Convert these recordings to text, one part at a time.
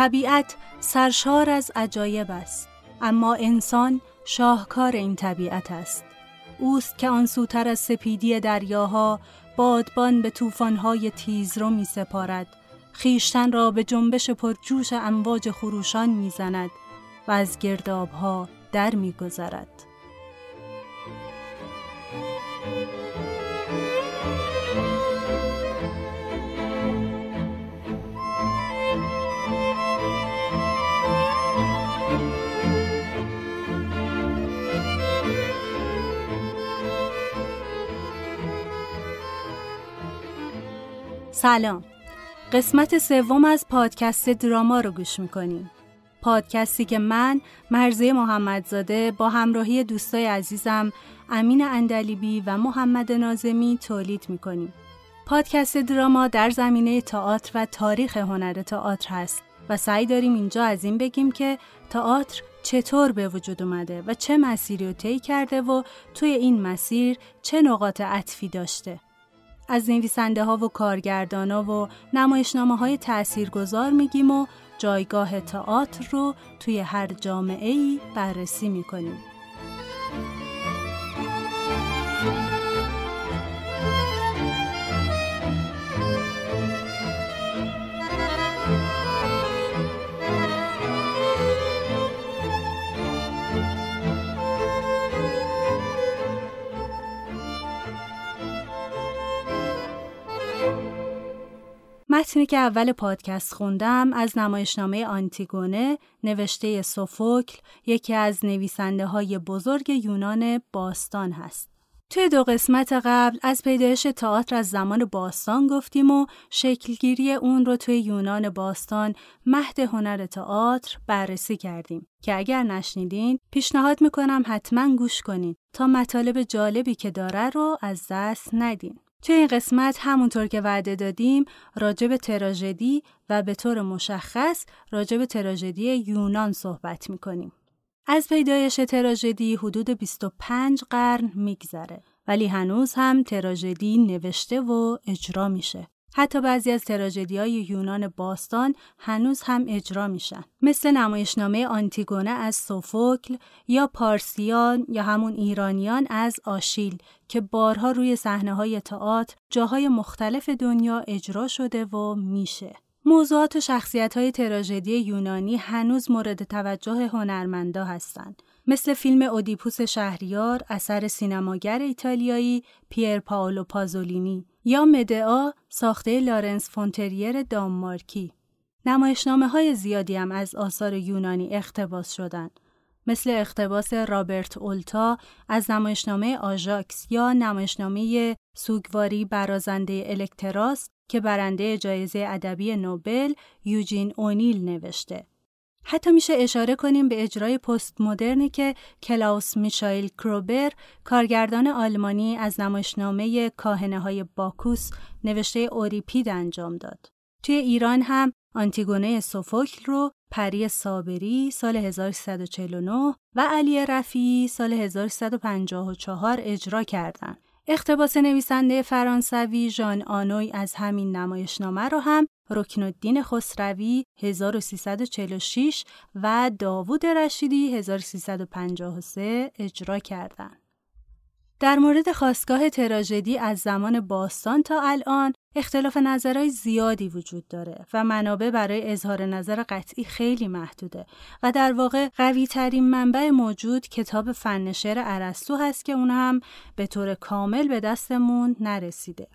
طبیعت سرشار از عجایب است اما انسان شاهکار این طبیعت است. اوست که آن سوتر از سپیدی دریاها بادبان به طوفان‌های تیز رو می سپارد خیشتن را به جنبش پرجوش امواج خروشان می‌زند و از گردابها در میگذرد. سلام. قسمت سوم از پادکست دراما رو گوش می‌کنیم. پادکستی که من مرزه محمدزاده با همراهی دوستای عزیزم امین اندلیبی و محمد نازمی تولید می‌کنیم. پادکست دراما در زمینه تئاتر و تاریخ هنر تئاتر هست و سعی داریم اینجا از این بگیم که تئاتر چطور به وجود اومده و چه مسیری رو طی کرده و توی این مسیر چه نقاط عطفی داشته. از نویسنده ها و کارگردان ها و نمایشنامه های تأثیر گذار میگیم و جایگاه تئاتر رو توی هر جامعه ای بررسی می‌کنیم. متنی که اول پادکست خوندم از نمایشنامه آنتیگونه نوشته سوفوکل یکی از نویسنده های بزرگ یونان باستان هست. توی دو قسمت قبل از پیدایش تئاتر از زمان باستان گفتیم و شکلگیری اون رو توی یونان باستان مهد هنر تئاتر بررسی کردیم که اگر نشنیدین پیشنهاد می‌کنم حتما گوش کنین تا مطالب جالبی که داره رو از دست ندین. توی این قسمت همونطور که وعده دادیم راجع به تراژدی و به طور مشخص راجع به تراژدی یونان صحبت می‌کنیم. از پیدایش تراژدی حدود 25 قرن میگذره ولی هنوز هم تراژدی نوشته و اجرا میشه. حتی بعضی از تراژدی های یونان باستان هنوز هم اجرا میشن. مثل نمایشنامه آنتیگونه از سوفوکل یا پارسیان یا همون ایرانیان از آشیل که بارها روی صحنه های تئاتر جاهای مختلف دنیا اجرا شده و میشه. موضوعات و شخصیت های تراژدی یونانی هنوز مورد توجه هنرمندا هستند. مثل فیلم اودیپوس شهریار اثر سینماگر ایتالیایی پیر پاولو پازولینی یا مدعا ساخته لارنس فونتریر دانمارکی. نمایشنامه های زیادی هم از آثار یونانی اختباس شدند. مثل اقتباس رابرت اولتا از نمایشنامه آژاکس یا نمایشنامه سوگواری برازنده الکتراس که برنده جایزه ادبی نوبل یوجین اونیل نوشته. حتی میشه اشاره کنیم به اجرای پست مدرنی که کلاوس میشایل کروبر کارگردان آلمانی از نمایشنامه کاهنه های باکوس نوشته اوریپید انجام داد. توی ایران هم آنتیگونه سوفوکل رو پری صابری سال 1349 و علی رفیعی سال 1354 اجرا کردند. اقتباس نویسنده فرانسوی ژان آنوی از همین نمایشنامه رو هم رکن الدین خسروی 1346 و داوود رشیدی 1353 اجرا کردند. در مورد خواستگاه تراژدی از زمان باستان تا الان اختلاف نظرهای زیادی وجود داره و منابع برای اظهار نظر قطعی خیلی محدوده و در واقع قوی ترین منبع موجود کتاب فن شعر ارسطو هست که اون هم به طور کامل به دستمون نرسیده.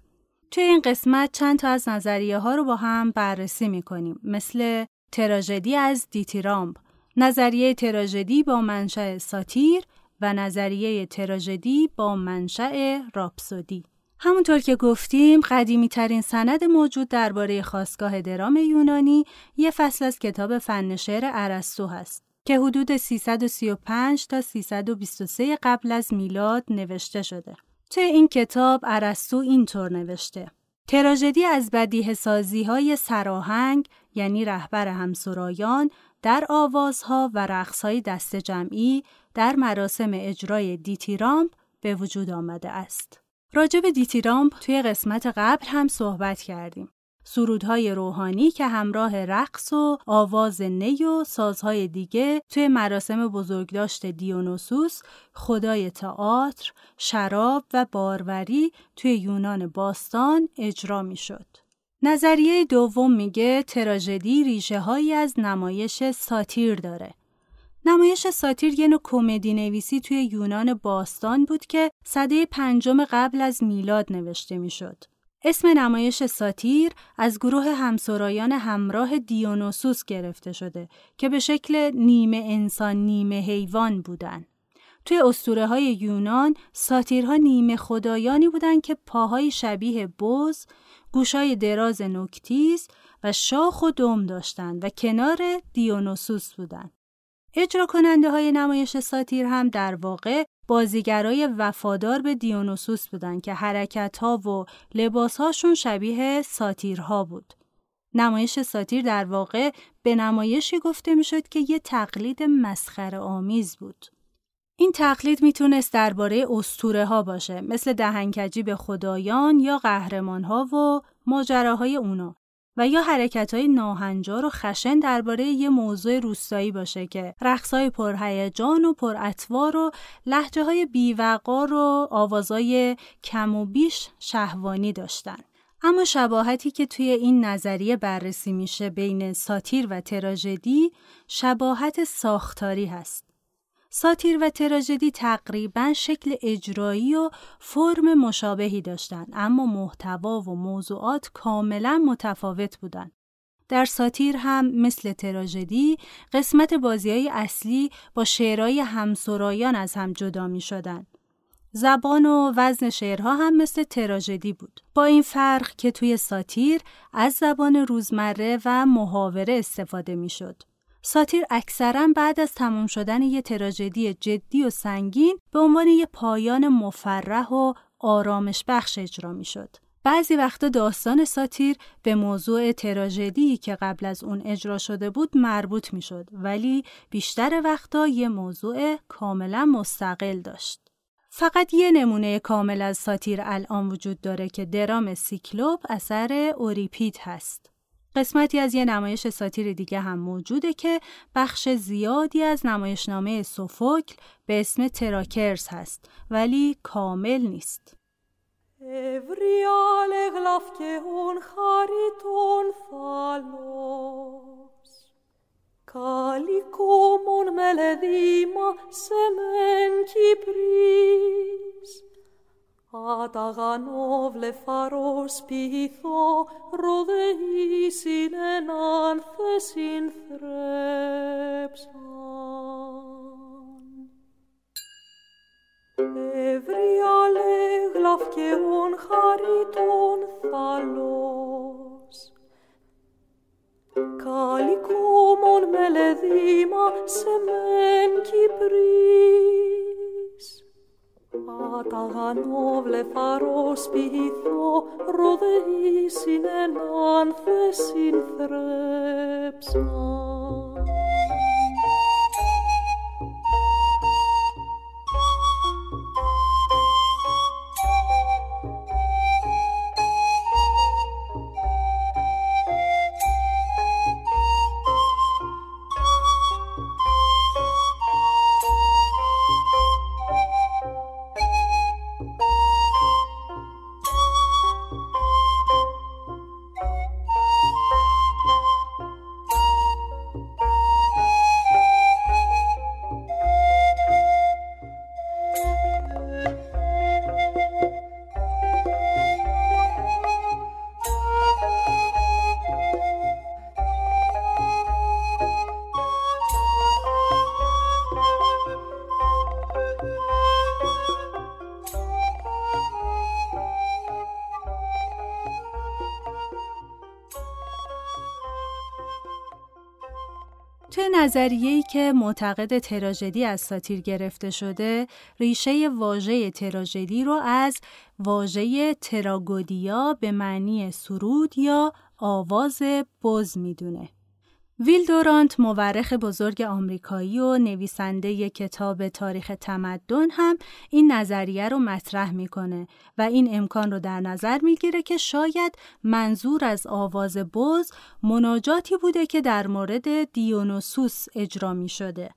توی این قسمت چند تا از نظریه ها رو با هم بررسی می کنیم مثل تراژدی از دیتیرامب، نظریه تراژدی با منشأ ساتیر و نظریه تراژدی با منشأ راپسودی. همونطور که گفتیم قدیمی ترین سند موجود درباره خواستگاه درام یونانی یه فصل از کتاب فن شعر ارسطو هست که حدود 335 تا 323 قبل از میلاد نوشته شده. توی این کتاب ارسطو اینطور نوشته تراژدی از بدیه سازی های سراهنگ یعنی رهبر همسرایان در آوازها و رقصهای دست جمعی در مراسم اجرای دیتیرامپ به وجود آمده است. راجب دیتیرامپ توی قسمت قبل هم صحبت کردیم. سرودهای روحانی که همراه رقص و آواز نی و سازهای دیگه توی مراسم بزرگداشت دیونوسوس خدای تئاتر، شراب و باروری توی یونان باستان اجرا می شد. نظریه دوم میگه تراژدی ریشه هایی از نمایش ساتیر داره. نمایش ساتیر یه نوع کمدی نویسی توی یونان باستان بود که صده پنجم قبل از میلاد نوشته می‌شد. اسم نمایش ساتیر از گروه همسرایان همراه دیونوسوس گرفته شده که به شکل نیمه انسان نیمه حیوان بودن. توی اسطوره های یونان ساتیرها نیمه خدایانی بودند که پاهای شبیه بز، گوشای دراز نکتیز و شاخ و دم داشتند و کنار دیونوسوس بودند. اجرا کننده های نمایش ساتیر هم در واقع بازیگرای وفادار به دیونوسوس بودند که حرکت ها و لباس هاشون شبیه ساتیرها بود. نمایش ساتیر در واقع به نمایشی گفته می‌شد که یه تقلید مسخره آمیز بود. این تقلید می‌تونست درباره استوره ها باشه مثل دهنکجی به خدایان یا قهرمان ها و ماجراهای اونا و یا حرکت های ناهنجار و خشن درباره یه موضوع روستایی باشه که رقص های پرهیجان و پراتوار و لحجه های بیوقار و آوازای کم و بیش شهوانی داشتن. اما شباهتی که توی این نظریه بررسی میشه بین ساتیر و تراژدی شباهت ساختاری هست. ساتیر و تراژدی تقریبا شکل اجرایی و فرم مشابهی داشتند اما محتوا و موضوعات کاملا متفاوت بودند. در ساتیر هم مثل تراژدی قسمت بازی های اصلی با شعرهای همسرایان از هم جدا می شدن. زبان و وزن شعرها هم مثل تراژدی بود. با این فرق که توی ساتیر از زبان روزمره و محاوره استفاده می شد. ساتیر اکثرا بعد از تمام شدن یه تراژدی جدی و سنگین به عنوان یه پایان مفرح و آرامش بخش اجرا می شد. بعضی وقتا داستان ساتیر به موضوع تراژدی که قبل از اون اجرا شده بود مربوط می شد ولی بیشتر وقتا یه موضوع کاملا مستقل داشت. فقط یه نمونه کامل از ساتیر الان وجود داره که درام سیکلوپ اثر اوریپید هست. قسمتی از یه نمایش ساتیر دیگه هم موجوده که بخش زیادی از نمایشنامه سوفوکل به اسم تراکرز هست ولی کامل نیست. Αταγανό βλεφαρός ποιηθώ, ροδεήσιν έναν θέσιν θρέψαν. Ευρία λέγλαφ και ον χαριτών θαλός, Καλικόμον μελεδίμα σε μεν κυπρί. Αταγα νόβλε φαρός ποιηθώ, ροδεή συνενάν θεσιν. نظریه‌ای که معتقد تراژدی از ساتیر گرفته شده ریشه واژه تراژدی رو از واژه تراگودیا به معنی سرود یا آواز بز می‌دونه. ویل دورانت مورخ بزرگ آمریکایی و نویسنده کتاب تاریخ تمدن هم این نظریه رو مطرح می‌کنه و این امکان رو در نظر می‌گیره که شاید منظور از آواز بز مناجاتی بوده که در مورد دیونوسوس اجرا می شده.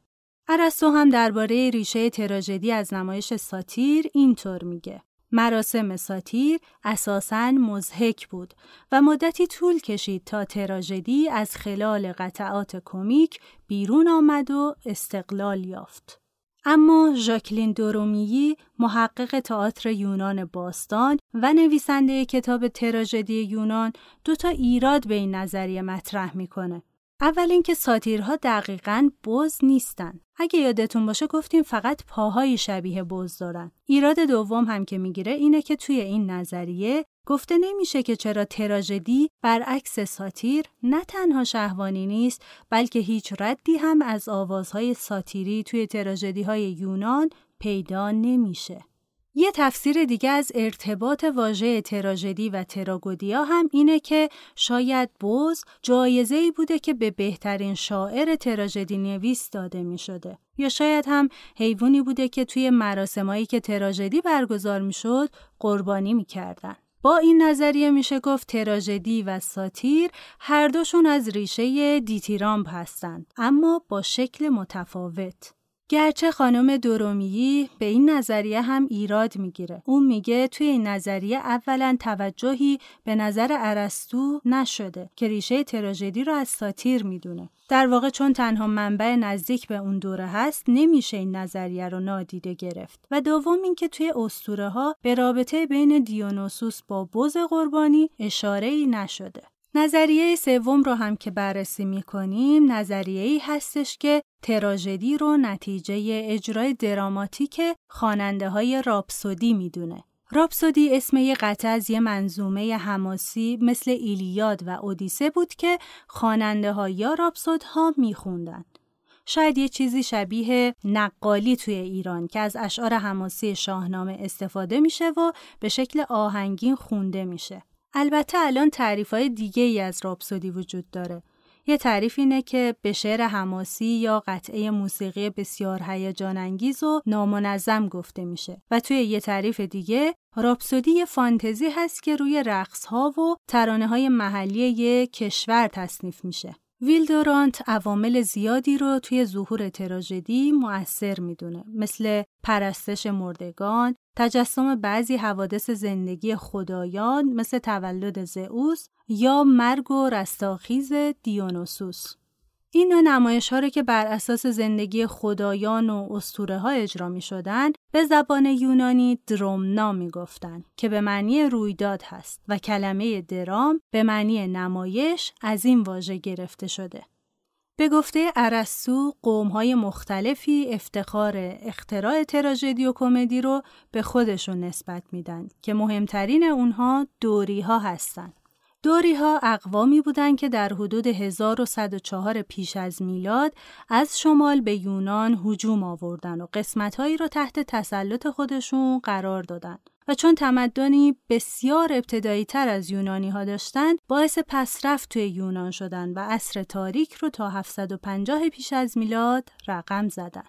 ارسطو هم درباره ریشه تراژدی از نمایش ساتیر اینطور میگه. مراسم ساتیر اساساً مزهک بود و مدتی طول کشید تا تراژدی از خلال قطعات کمیک بیرون آمد و استقلال یافت. اما ژاکلین دورومیی محقق تئاتر یونان باستان و نویسنده کتاب تراژدی یونان دو تا ایراد به این نظریه مطرح می‌کنه. اول اینکه ساتیرها دقیقا بز نیستن. اگه یادتون باشه گفتیم فقط پاهای شبیه بز دارن. ایراد دوم هم که می‌گیره اینه که توی این نظریه گفته نمیشه که چرا تراژدی برعکس ساتیر نه تنها شهوانی نیست بلکه هیچ ردی هم از آوازهای ساتیری توی تراژدی های یونان پیدا نمیشه. یه تفسیر دیگه از ارتباط واژه تراژدی و تراگودیا هم اینه که شاید بوز جایزه ای بوده که به بهترین شاعر تراژدی نویس داده می شده. یا شاید هم حیوانی بوده که توی مراسمایی که تراژدی برگزار می شد قربانی می کردن. با این نظریه میشه گفت تراژدی و ساتیر هر دوشون از ریشه دیتیرامب هستند اما با شکل متفاوت. گرچه خانم دورومیی به این نظریه هم ایراد می‌گیره. اون میگه توی این نظریه اولا توجهی به نظر ارسطو نشده که ریشه تراژدی رو از ساتیر می‌دونه. در واقع چون تنها منبع نزدیک به اون دوره هست نمیشه این نظریه رو نادیده گرفت و دوم اینکه توی اسطوره ها به رابطه بین دیونوسوس با بز قربانی اشاره ای نشده. نظریه سوم رو هم که بررسی می کنیم نظریه ای هستش که تراژدی رو نتیجه اجرای دراماتیک خواننده های راپسودی می‌دونه. راپسودی اسم یه قطعه از یه منظومه حماسی مثل ایلیاد و اودیسه بود که خواننده ها یا راپسودها میخوندن. شاید یه چیزی شبیه نقالی توی ایران که از اشعار حماسی شاهنامه استفاده میشه و به شکل آهنگین خونده میشه. البته الان تعریف های دیگه ای از راپسودی وجود داره. یه تعریف اینه که به شعر حماسی یا قطعه موسیقی بسیار هیجان انگیز و نامنظم گفته میشه و توی یه تعریف دیگه راپسودی یه فانتزی هست که روی رقص ها و ترانه های محلی یه کشور تصنیف میشه. ویلدورانت عوامل زیادی رو توی ظهور تراژدی مؤثر می‌دونه مثل پرستش مردگان، تجسم بعضی حوادث زندگی خدایان مثل تولد زئوس یا مرگ و رستاخیز دیونوسوس. این نوع نمایش ها رو که بر اساس زندگی خدایان و اسطوره ها اجرا می شدن به زبان یونانی درومنا می گفتن که به معنی رویداد هست و کلمه درام به معنی نمایش از این واژه گرفته شده. به گفته ارسطو قوم‌های مختلفی افتخار اختراع تراژدی و کمدی رو به خودشون نسبت میدن که مهمترین اونها دوری ها هستند. دوری ها اقوامی بودند که در حدود 1104 پیش از میلاد از شمال به یونان هجوم آوردن و قسمتهایی را تحت تسلط خودشون قرار دادند. و چون تمدنی بسیار ابتدایی تر از یونانی ها داشتند باعث پسرفت توی یونان شدن و عصر تاریک رو تا 750 پیش از میلاد رقم زدن.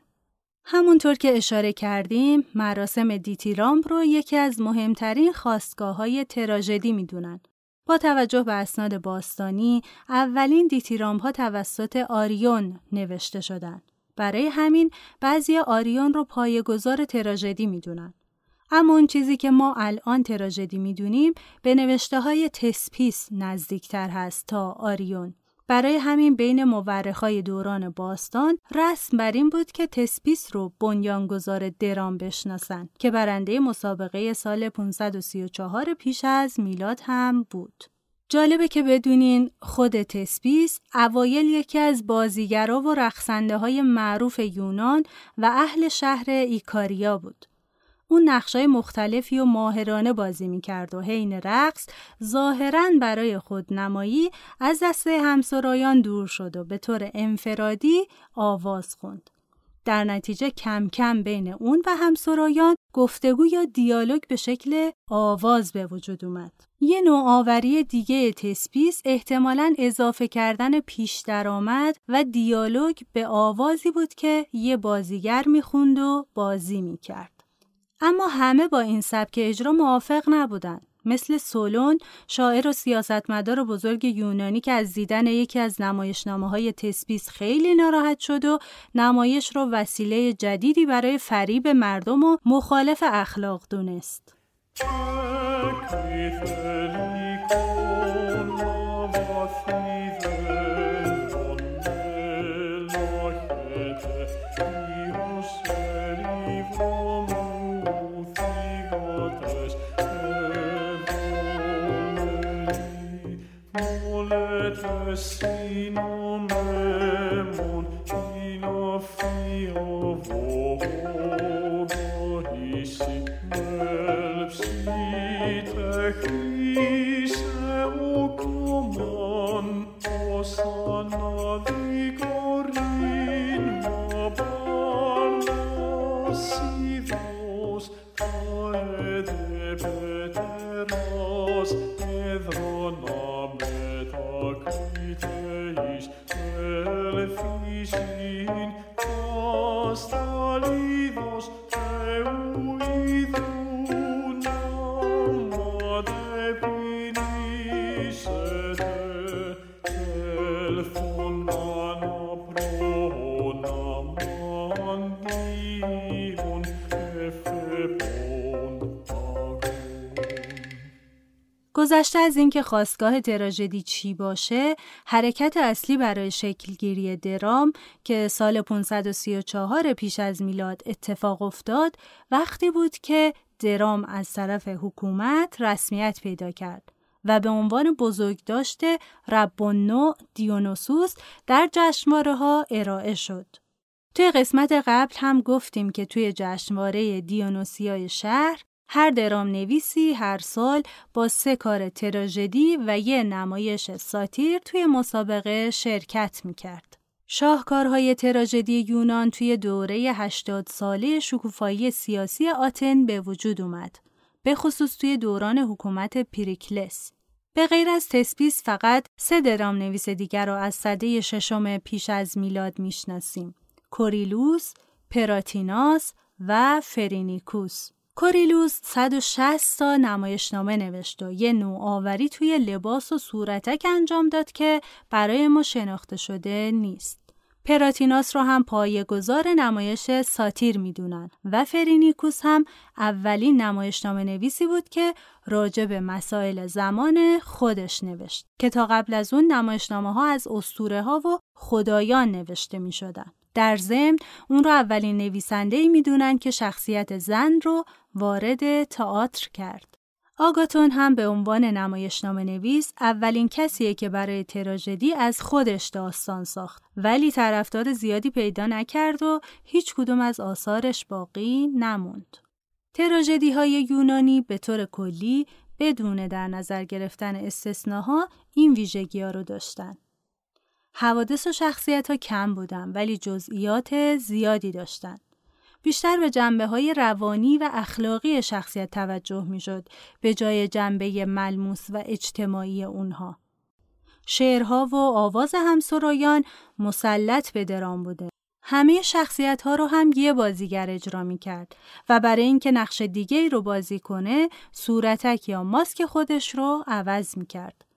همونطور که اشاره کردیم مراسم دیتیرامب رو یکی از مهمترین خاستگاه های تراژدی می‌دونن با توجه به اسناد باستانی اولین دیتیرامب ها توسط آریون نوشته شدند. برای همین بعضی آریون رو پایه‌گذار تراژدی می‌دونن. اما اون چیزی که ما الان تراژدی می‌دونیم به نوشته های تسپیس نزدیکتر هست تا آریون. برای همین بین مورخای دوران باستان رسم بر این بود که تسپیس رو بنیانگذار درام بشناسن که برنده مسابقه سال 534 پیش از میلاد هم بود. جالبه که بدونین خود تسپیس اوایل یکی از بازیگرا و رقصنده های معروف یونان و اهل شهر ایکاریا بود. اون نقشای مختلفی رو ماهرانه بازی می‌کرد و حین رقص ظاهرا برای خود نمایی از دسته همسرایان دور شد و به طور انفرادی آواز خوند. در نتیجه کم کم بین اون و همسرایان گفتگو یا دیالوگ به شکل آواز به وجود اومد. یه نوآوری دیگه تسپیس احتمالاً اضافه کردن پیش درآمد و دیالوگ به آوازی بود که یه بازیگر می‌خوند و بازی می‌کرد. اما همه با این سبک اجرا موافق نبودن. مثل سولون شاعر و سیاستمدار بزرگ یونانی که از دیدن یکی از نمایشنامه های تسپیس خیلی ناراحت شد و نمایش رو وسیله جدیدی برای فریب مردم و مخالف اخلاق دونست. first. گذشته از اینکه خواستگاه تراژدی چی باشه، حرکت اصلی برای شکلگیری درام که سال 534 پیش از میلاد اتفاق افتاد، وقتی بود که درام از طرف حکومت رسمیت پیدا کرد و به عنوان بزرگ داشته رب نو دیونوسوس در جشنواره ها ارائه شد. توی قسمت قبل هم گفتیم که توی جشنواره دیونوسیای شهر هر درام نویسی هر سال با سه کار تراژدی و یه نمایش ساتیر توی مسابقه شرکت می‌کرد. شاهکارهای تراژدی یونان توی دوره 80 ساله شکوفایی سیاسی آتن به وجود اومد. به خصوص توی دوران حکومت پریکلس. به غیر از تسپیس فقط سه درام نویس دیگر رو از سده ششم پیش از میلاد می‌شناسیم. کوریلوس، پراتیناس و فرینیکوس. کوریلوس 160 تا نمایشنامه نوشت و یه نوآوری توی لباس و صورتک انجام داد که برای ما شناخته شده نیست. پراتیناس رو هم پایه‌گذار نمایش ساتیر می‌دونن و فرینیکوس هم اولین نمایشنامه نویسی بود که راجع به مسائل زمان خودش نوشت که تا قبل از اون نمایشنامه ها از اسطوره ها و خدایان نوشته می شدن. در ضمن اون رو اولین نویسنده ای می‌دونن که شخصیت زن رو وارد تئاتر کرد. آگاتون هم به عنوان نمایشنامه نویس اولین کسیه که برای تراژدی از خودش داستان ساخت ولی طرفدار زیادی پیدا نکرد و هیچ کدوم از آثارش باقی نموند. تراژدی های یونانی به طور کلی بدون در نظر گرفتن استثناها این ویژگی ها رو داشتن. حوادث و شخصیت ها کم بودن ولی جزئیات زیادی داشتند. بیشتر به جنبه های روانی و اخلاقی شخصیت توجه می شد به جای جنبه ملموس و اجتماعی اونها. شعرها و آواز همسرایان مسلط به درام بوده. همه شخصیت ها رو هم یه بازیگر اجرا می کرد و برای اینکه نقش دیگه رو بازی کنه صورتک یا ماسک خودش رو عوض می کرد.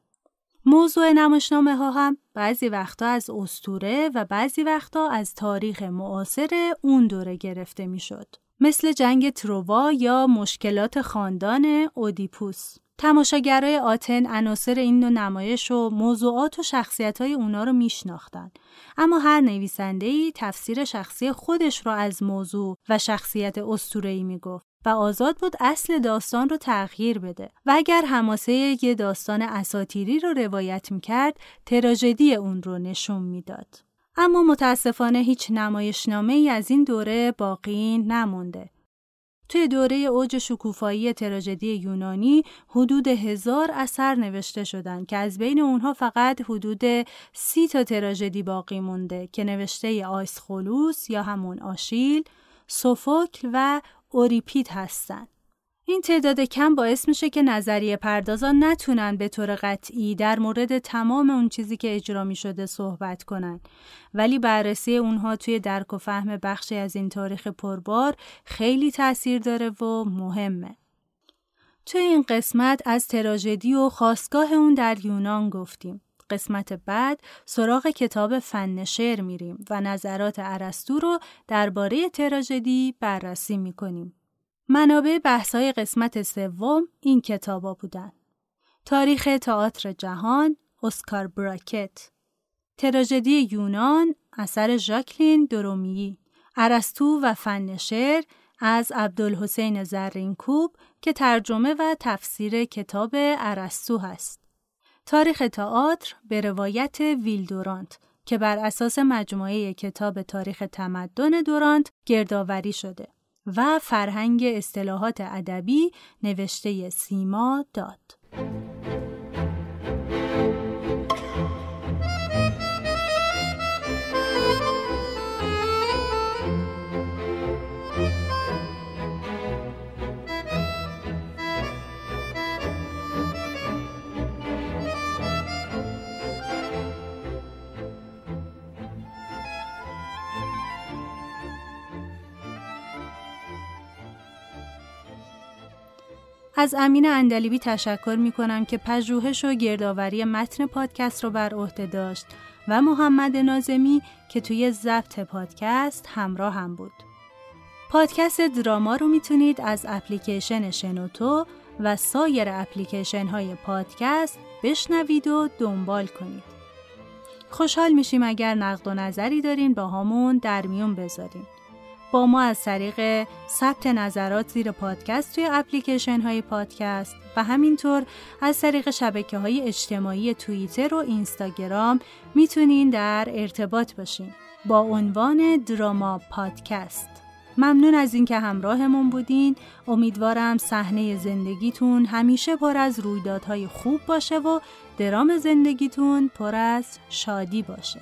موضوع نمایشنامه ها هم بعضی وقتا از استوره و بعضی وقتا از تاریخ معاصر اون دوره گرفته می‌شد. مثل جنگ تروا یا مشکلات خاندان اودیپوس. تماشاگرای آتن عناصر این نوع نمایش و موضوعات و شخصیت های اونا رو میشناختن. اما هر نویسنده ای تفسیر شخصی خودش را از موضوع و شخصیت اسطوره‌ای می‌گفت. و آزاد بود اصل داستان رو تغییر بده و اگر حماسه یه داستان اساتیری رو روایت می‌کرد تراژدی اون رو نشون می‌داد. اما متاسفانه هیچ نمایشنامه ای از این دوره باقی نمونده. توی دوره اوج شکوفایی تراژدی یونانی حدود هزار اثر نوشته شدن که از بین اونها فقط حدود سی تا تراژدی باقی مونده که نوشته خلوس یا همون آشیل، سوفوکل و اوریپید هستند. این تعداد کم باعث میشه که نظریه پردازان نتونن به طور قطعی در مورد تمام اون چیزی که اجرا می شده صحبت کنن ولی بررسی اونها توی درک و فهم بخشی از این تاریخ پربار خیلی تاثیر داره و مهمه. توی این قسمت از تراژدی و خواستگاه اون در یونان گفتیم. قسمت بعد سراغ کتاب فن شعر میریم و نظرات ارسطو رو درباره تراژدی بررسی می‌کنیم. منابع بحث‌های قسمت سوم این کتابا بودن. تاریخ تئاتر جهان اسکار براکت تراژدی یونان اثر ژاکلین درومی ارسطو و فن شعر از عبدالحسین زرینکوب که ترجمه و تفسیر کتاب ارسطو هست. تاریخ تئاتر به روایت ویل دورانت که بر اساس مجموعه کتاب تاریخ تمدن دورانت گردآوری شده. و فرهنگ اصطلاحات ادبی نوشته سیما داد. از امین اندلیبی تشکر می کنم که پژوهش و گردآوری متن پادکست رو بر عهده داشت و محمد نازمی که توی ضبط پادکست همراه هم بود. پادکست دراما رو می‌تونید از اپلیکیشن شنوتو و سایر اپلیکیشن های پادکست بشنوید و دنبال کنید. خوشحال میشیم اگر نقد و نظری دارین با همون در میون بذارین. با ما از طریق ثبت نظرات زیر پادکست توی اپلیکیشن های پادکست و همینطور از طریق شبکه های اجتماعی توییتر و اینستاگرام می‌تونین در ارتباط باشین. با عنوان دراما پادکست. ممنون از اینکه همراهمون بودین. امیدوارم صحنه زندگیتون همیشه پر از رویدادهای خوب باشه و درام زندگیتون پر از شادی باشه.